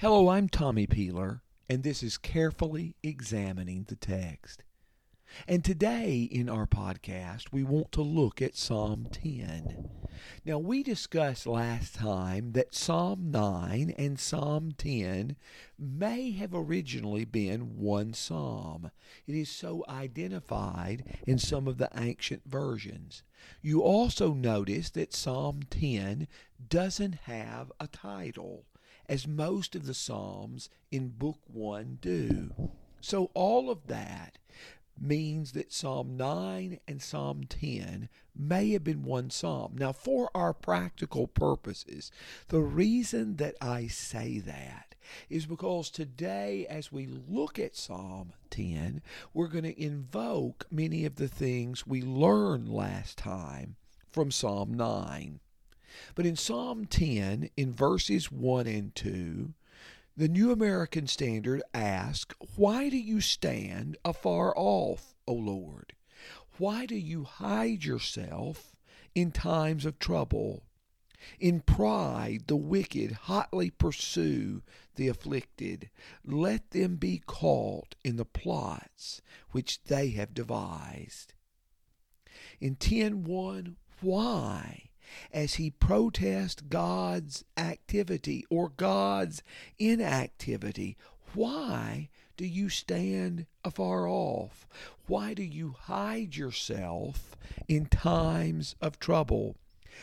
Hello, I'm Tommy Peeler, and this is Carefully Examining the Text. And today in our podcast, we want to look at Psalm 10. Now, we discussed last time that Psalm 9 and Psalm 10 may have originally been one psalm. It is so identified in some of the ancient versions. You also notice that Psalm 10 doesn't have a title as most of the Psalms in Book 1 do. So, all of that means that Psalm 9 and Psalm 10 may have been one psalm. Now, for our practical purposes, the reason that I say that is because today, as we look at Psalm 10, we're going to invoke many of the things we learned last time from Psalm 9. But in Psalm 10, in verses 1 and 2, the New American Standard asks, Why do you stand afar off, O Lord? Why do you hide yourself in times of trouble? In pride, the wicked hotly pursue the afflicted. Let them be caught in the plots which they have devised. In 10.1, why? As he protests God's activity or God's inactivity. Why do you stand afar off? Why do you hide yourself in times of trouble?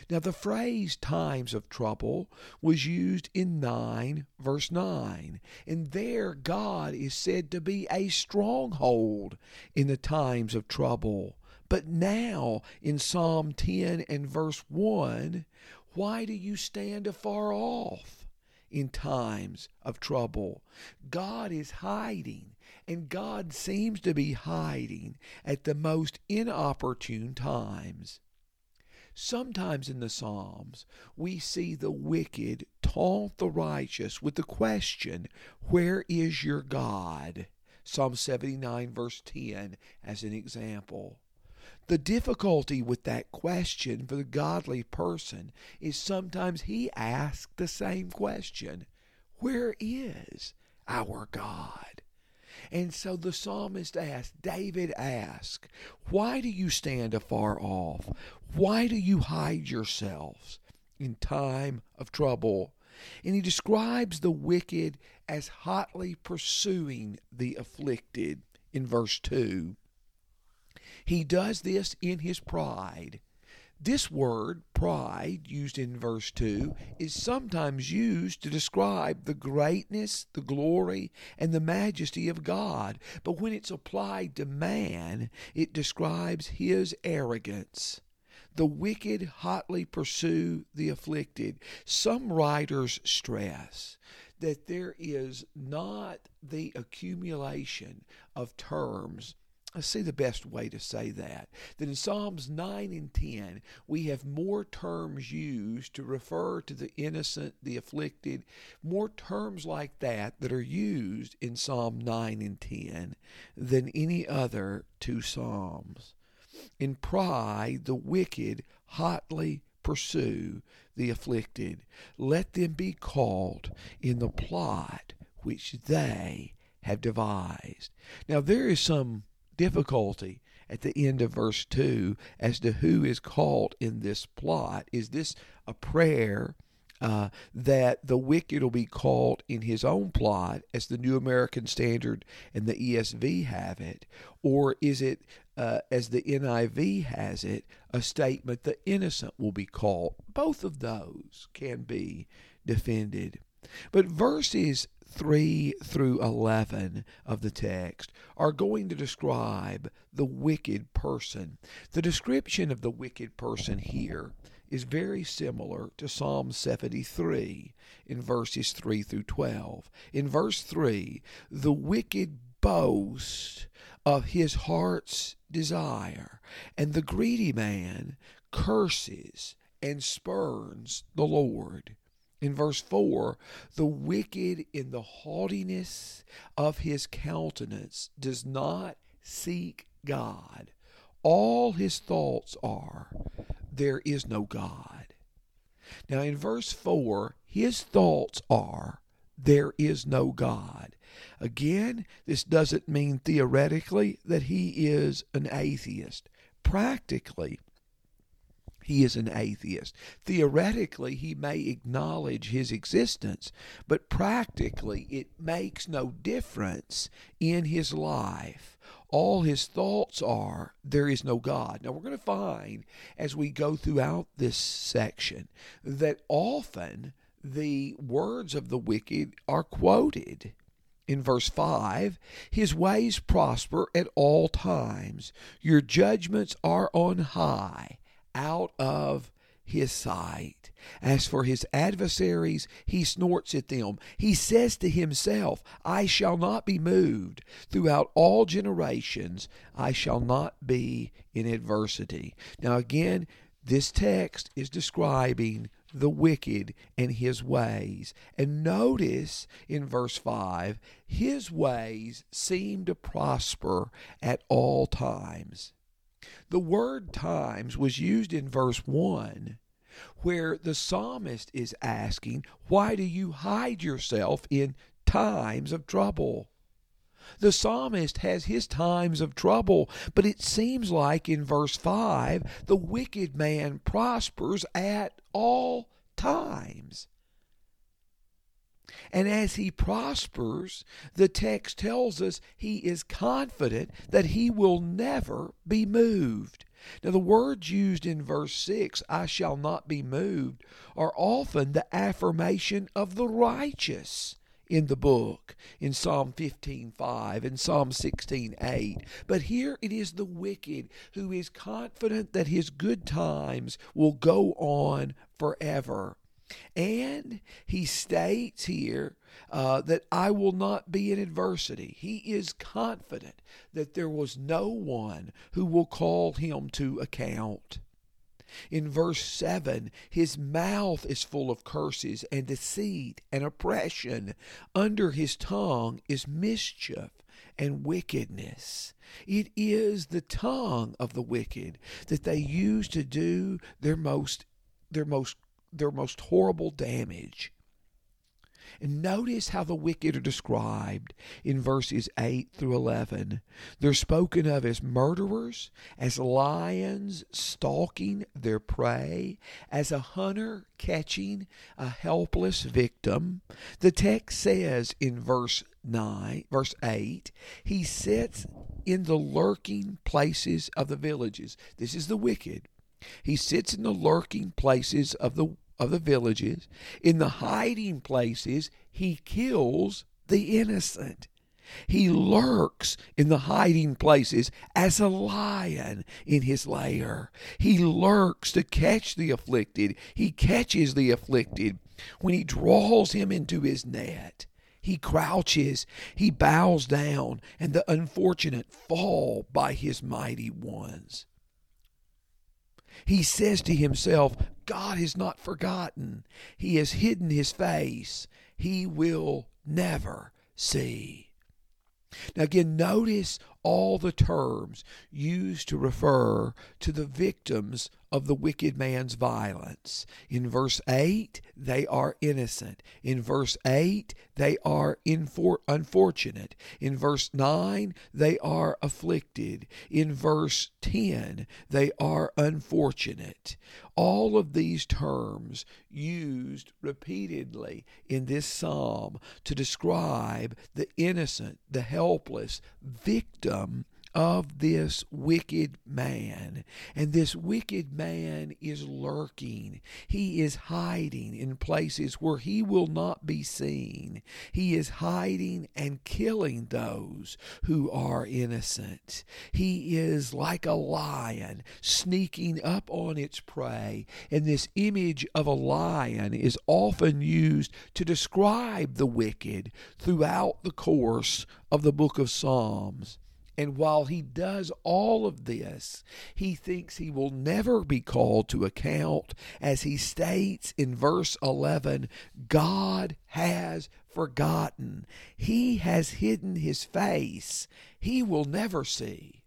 Now, the phrase times of trouble was used in 9, verse 9. And there, God is said to be a stronghold in the times of trouble. But now in Psalm 10 and verse 1, why do you stand afar off in times of trouble? God is hiding, and God seems to be hiding at the most inopportune times. Sometimes in the Psalms, we see the wicked taunt the righteous with the question, Where is your God? Psalm 79, verse 10, as an example. The difficulty with that question for the godly person is sometimes he asks the same question Where is our God? And so the psalmist asks, David asks, Why do you stand afar off? Why do you hide yourselves in time of trouble? And he describes the wicked as hotly pursuing the afflicted in verse 2. He does this in his pride. This word, pride, used in verse 2, is sometimes used to describe the greatness, the glory, and the majesty of God. But when it's applied to man, it describes his arrogance. The wicked hotly pursue the afflicted. Some writers stress that there is not the accumulation of terms Let's see the best way to say that. That in Psalms 9 and 10, we have more terms used to refer to the innocent, the afflicted, more terms like that that are used in Psalm 9 and 10 than any other two Psalms. In pride, the wicked hotly pursue the afflicted. Let them be caught in the plot which they have devised. Now, there is some difficulty at the end of verse 2 as to who is caught in this plot. Is this a prayer uh, that the wicked will be caught in his own plot, as the New American Standard and the ESV have it? Or is it, uh, as the NIV has it, a statement the innocent will be caught? Both of those can be defended. But verses 3 through 11 of the text are going to describe the wicked person. The description of the wicked person here is very similar to Psalm 73 in verses 3 through 12. In verse 3, the wicked boast of his heart's desire, and the greedy man curses and spurns the Lord. In verse 4, the wicked in the haughtiness of his countenance does not seek God. All his thoughts are, there is no God. Now in verse 4, his thoughts are, there is no God. Again, this doesn't mean theoretically that he is an atheist. Practically, he is an atheist. Theoretically, he may acknowledge his existence, but practically, it makes no difference in his life. All his thoughts are, there is no God. Now, we're going to find as we go throughout this section that often the words of the wicked are quoted. In verse 5, his ways prosper at all times. Your judgments are on high out of his sight. As for his adversaries, he snorts at them. He says to himself, I shall not be moved. Throughout all generations, I shall not be in adversity. Now, again, this text is describing the wicked and his ways. And notice in verse 5 his ways seem to prosper at all times. The word times was used in verse 1 where the psalmist is asking, Why do you hide yourself in times of trouble? The psalmist has his times of trouble, but it seems like in verse 5 the wicked man prospers at all times. And as he prospers, the text tells us he is confident that he will never be moved. Now, the words used in verse 6, I shall not be moved, are often the affirmation of the righteous in the book in Psalm 15:5 and Psalm 16:8 but here it is the wicked who is confident that his good times will go on forever and he states here uh, that I will not be in adversity. He is confident that there was no one who will call him to account. In verse 7, his mouth is full of curses and deceit and oppression. Under his tongue is mischief and wickedness. It is the tongue of the wicked that they use to do their most their most their most horrible damage. And notice how the wicked are described in verses 8 through 11. They're spoken of as murderers, as lions stalking their prey, as a hunter catching a helpless victim. The text says in verse 9, verse 8, he sits in the lurking places of the villages. This is the wicked. He sits in the lurking places of the of the villages. In the hiding places, he kills the innocent. He lurks in the hiding places as a lion in his lair. He lurks to catch the afflicted. He catches the afflicted when he draws him into his net. He crouches, he bows down, and the unfortunate fall by his mighty ones. He says to himself, God has not forgotten. He has hidden his face. He will never see. Now, again, notice all the terms used to refer to the victims of the wicked man's violence. In verse 8, they are innocent. In verse 8, they are infor- unfortunate. In verse 9, they are afflicted. In verse 10, they are unfortunate. All of these terms used repeatedly in this psalm to describe the innocent, the helpless, victim of this wicked man. And this wicked man is lurking. He is hiding in places where he will not be seen. He is hiding and killing those who are innocent. He is like a lion sneaking up on its prey. And this image of a lion is often used to describe the wicked throughout the course of the book of Psalms. And while he does all of this, he thinks he will never be called to account. As he states in verse 11, God has forgotten. He has hidden his face. He will never see.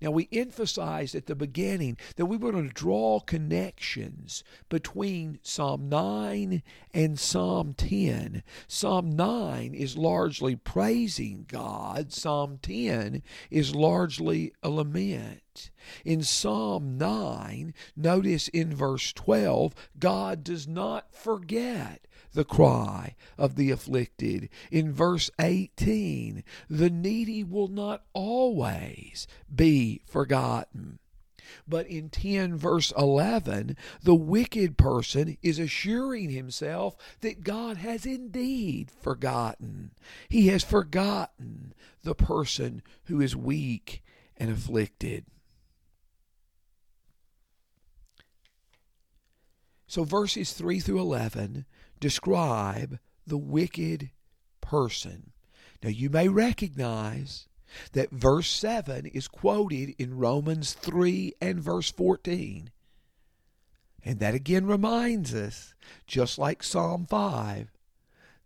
Now, we emphasized at the beginning that we were going to draw connections between Psalm 9 and Psalm 10. Psalm 9 is largely praising God, Psalm 10 is largely a lament. In Psalm 9, notice in verse 12, God does not forget the cry of the afflicted. In verse 18, the needy will not always be forgotten. But in 10 verse 11, the wicked person is assuring himself that God has indeed forgotten. He has forgotten the person who is weak and afflicted. So verses 3 through 11 describe the wicked person. Now you may recognize that verse 7 is quoted in Romans 3 and verse 14. And that again reminds us, just like Psalm 5,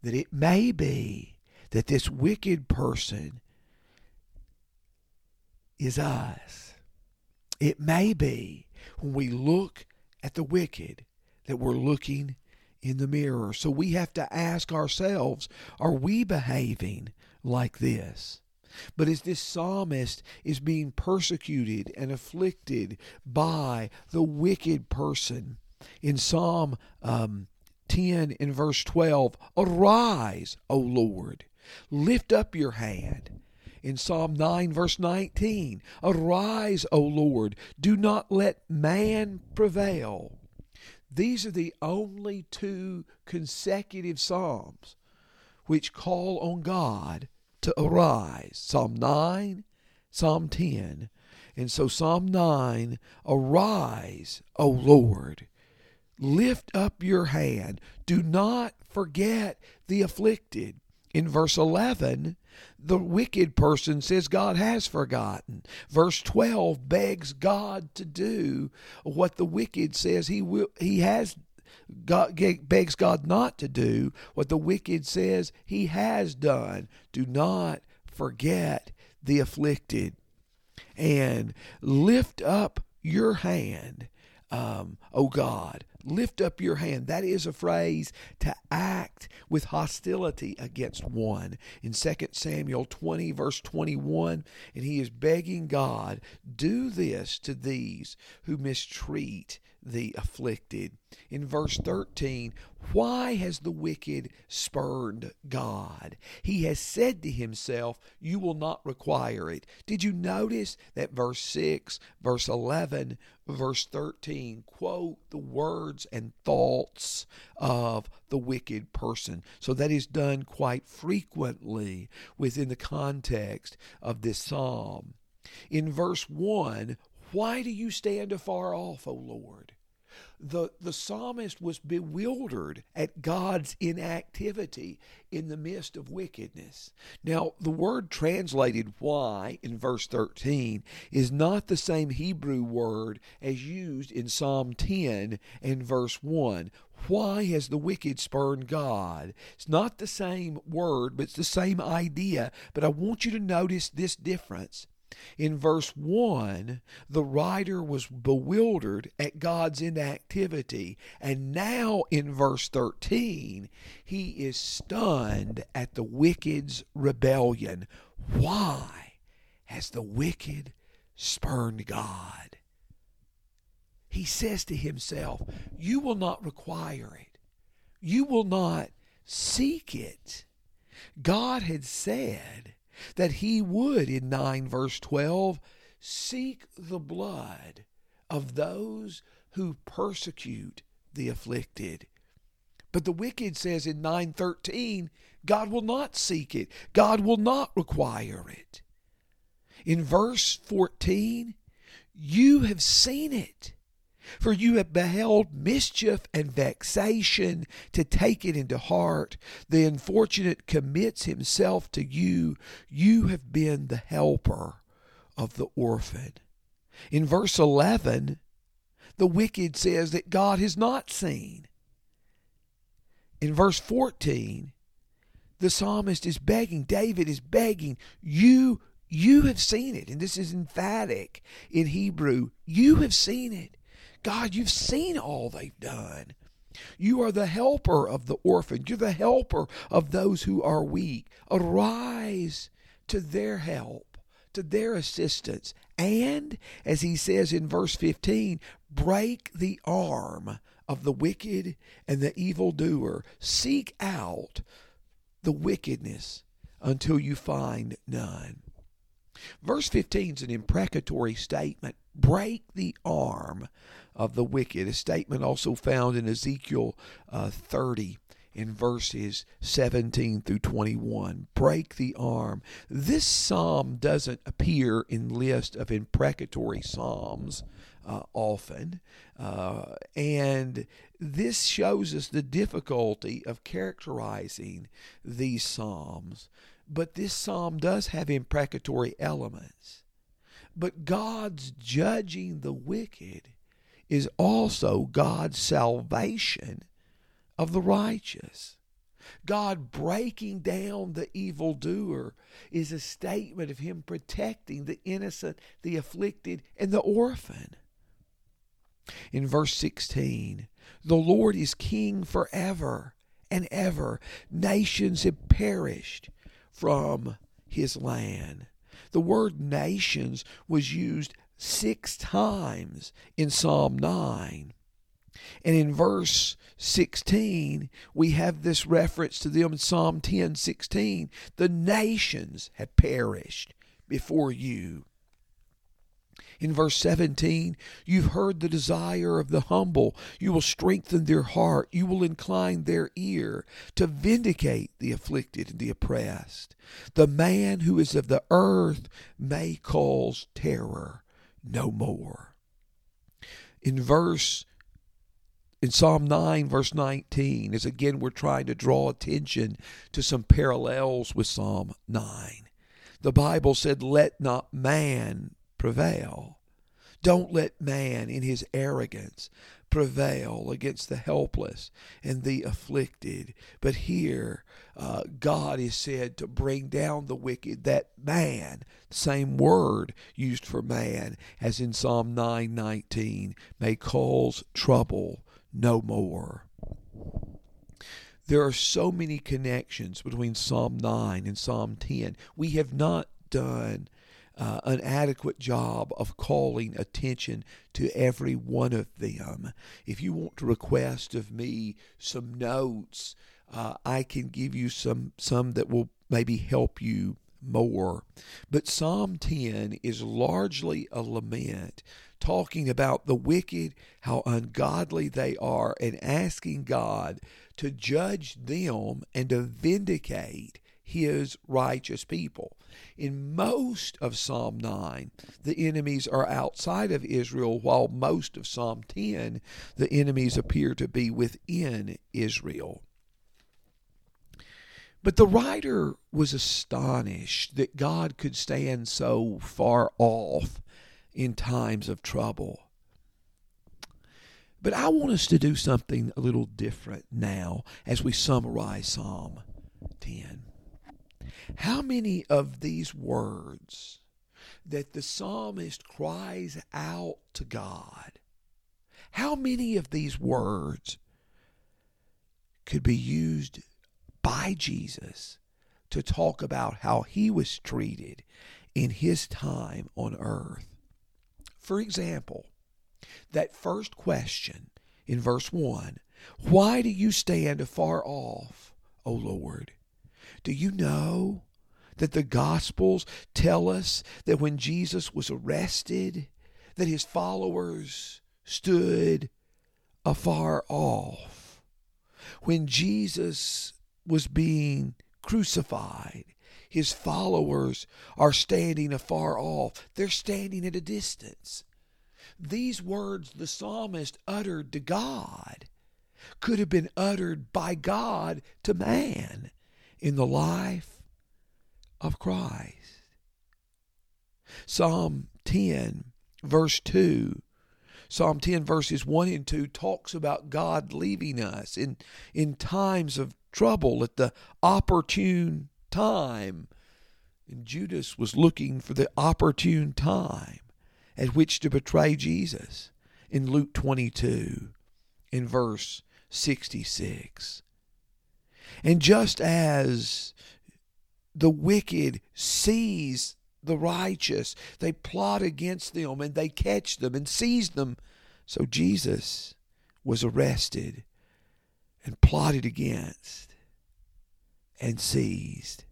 that it may be that this wicked person is us. It may be when we look at the wicked that we're looking in the mirror. So we have to ask ourselves are we behaving like this? But as this psalmist is being persecuted and afflicted by the wicked person, in Psalm um, 10 in verse 12, arise, O Lord, lift up your hand. In Psalm 9, verse 19, arise, O Lord, do not let man prevail. These are the only two consecutive Psalms which call on God to arise Psalm 9, Psalm 10. And so, Psalm 9 Arise, O Lord, lift up your hand, do not forget the afflicted. In verse 11, the wicked person says God has forgotten. Verse 12 begs God to do what the wicked says he will he has God begs God not to do what the wicked says he has done. Do not forget the afflicted and lift up your hand, um, O God. Lift up your hand. That is a phrase to act with hostility against one. In 2 Samuel 20, verse 21, and he is begging God, do this to these who mistreat the afflicted. In verse 13, why has the wicked spurned God? He has said to himself, You will not require it. Did you notice that verse 6, verse 11, verse 13 quote the words and thoughts of the wicked person? So that is done quite frequently within the context of this psalm. In verse 1, why do you stand afar off, O Lord? The, the psalmist was bewildered at God's inactivity in the midst of wickedness. Now, the word translated why in verse 13 is not the same Hebrew word as used in Psalm 10 and verse 1. Why has the wicked spurned God? It's not the same word, but it's the same idea. But I want you to notice this difference. In verse 1, the writer was bewildered at God's inactivity. And now in verse 13, he is stunned at the wicked's rebellion. Why has the wicked spurned God? He says to himself, You will not require it, you will not seek it. God had said, that he would, in 9 verse 12, seek the blood of those who persecute the afflicted. But the wicked says in 913, God will not seek it. God will not require it. In verse 14, you have seen it. For you have beheld mischief and vexation to take it into heart. The unfortunate commits himself to you. You have been the helper of the orphan. In verse 11, the wicked says that God has not seen. In verse 14, the psalmist is begging, David is begging, You, You have seen it, and this is emphatic in Hebrew. You have seen it. God, you've seen all they've done. You are the helper of the orphan. You're the helper of those who are weak. Arise to their help, to their assistance. And, as he says in verse 15, break the arm of the wicked and the evildoer. Seek out the wickedness until you find none. Verse 15 is an imprecatory statement. Break the arm of the wicked. A statement also found in Ezekiel uh, 30 in verses 17 through 21. Break the arm. This psalm doesn't appear in list of imprecatory psalms uh, often, uh, and this shows us the difficulty of characterizing these psalms. But this psalm does have imprecatory elements. But God's judging the wicked is also God's salvation of the righteous. God breaking down the evildoer is a statement of Him protecting the innocent, the afflicted, and the orphan. In verse 16, the Lord is king forever and ever. Nations have perished from his land. The word nations was used six times in Psalm 9. And in verse 16, we have this reference to them in Psalm 10 16. The nations have perished before you. In verse 17, you've heard the desire of the humble. You will strengthen their heart. You will incline their ear to vindicate the afflicted and the oppressed. The man who is of the earth may cause terror no more. In verse in Psalm 9, verse 19, as again we're trying to draw attention to some parallels with Psalm 9. The Bible said, Let not man prevail. Don't let man in his arrogance prevail against the helpless and the afflicted. But here, uh, God is said to bring down the wicked, that man, same word used for man as in Psalm 9:19, may cause trouble no more. There are so many connections between Psalm 9 and Psalm 10. We have not done uh, an adequate job of calling attention to every one of them. If you want to request of me some notes, uh, I can give you some some that will maybe help you more. But Psalm 10 is largely a lament talking about the wicked, how ungodly they are, and asking God to judge them and to vindicate his righteous people. In most of Psalm 9, the enemies are outside of Israel, while most of Psalm 10, the enemies appear to be within Israel. But the writer was astonished that God could stand so far off in times of trouble. But I want us to do something a little different now as we summarize Psalm 10. How many of these words that the psalmist cries out to God, how many of these words could be used by Jesus to talk about how he was treated in his time on earth? For example, that first question in verse 1 Why do you stand afar off, O Lord? Do you know that the Gospels tell us that when Jesus was arrested, that his followers stood afar off? When Jesus was being crucified, his followers are standing afar off. They're standing at a distance. These words the psalmist uttered to God could have been uttered by God to man in the life of Christ. Psalm 10, verse 2. Psalm 10, verses 1 and 2 talks about God leaving us in, in times of trouble at the opportune time. And Judas was looking for the opportune time at which to betray Jesus in Luke 22 in verse 66. And just as the wicked seize the righteous, they plot against them and they catch them and seize them. So Jesus was arrested and plotted against and seized.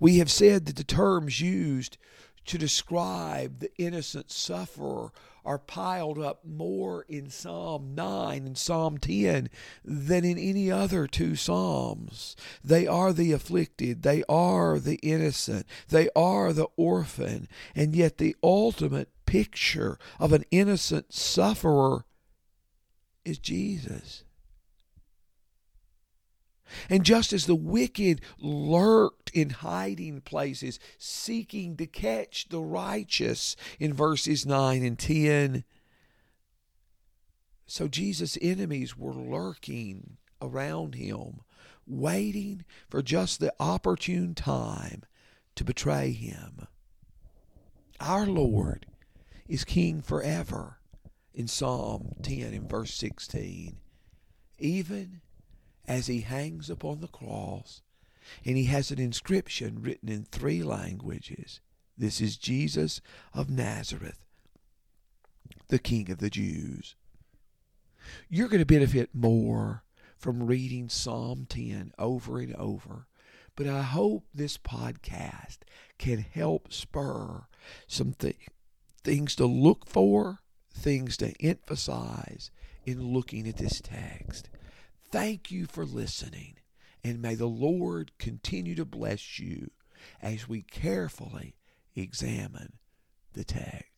We have said that the terms used to describe the innocent sufferer are piled up more in Psalm 9 and Psalm 10 than in any other two Psalms. They are the afflicted, they are the innocent, they are the orphan, and yet the ultimate picture of an innocent sufferer is Jesus. And just as the wicked lurked in hiding places, seeking to catch the righteous in verses 9 and 10, so Jesus' enemies were lurking around him, waiting for just the opportune time to betray him. Our Lord is King forever in Psalm 10 and verse 16. Even as he hangs upon the cross, and he has an inscription written in three languages. This is Jesus of Nazareth, the King of the Jews. You're going to benefit more from reading Psalm 10 over and over, but I hope this podcast can help spur some th- things to look for, things to emphasize in looking at this text. Thank you for listening, and may the Lord continue to bless you as we carefully examine the text.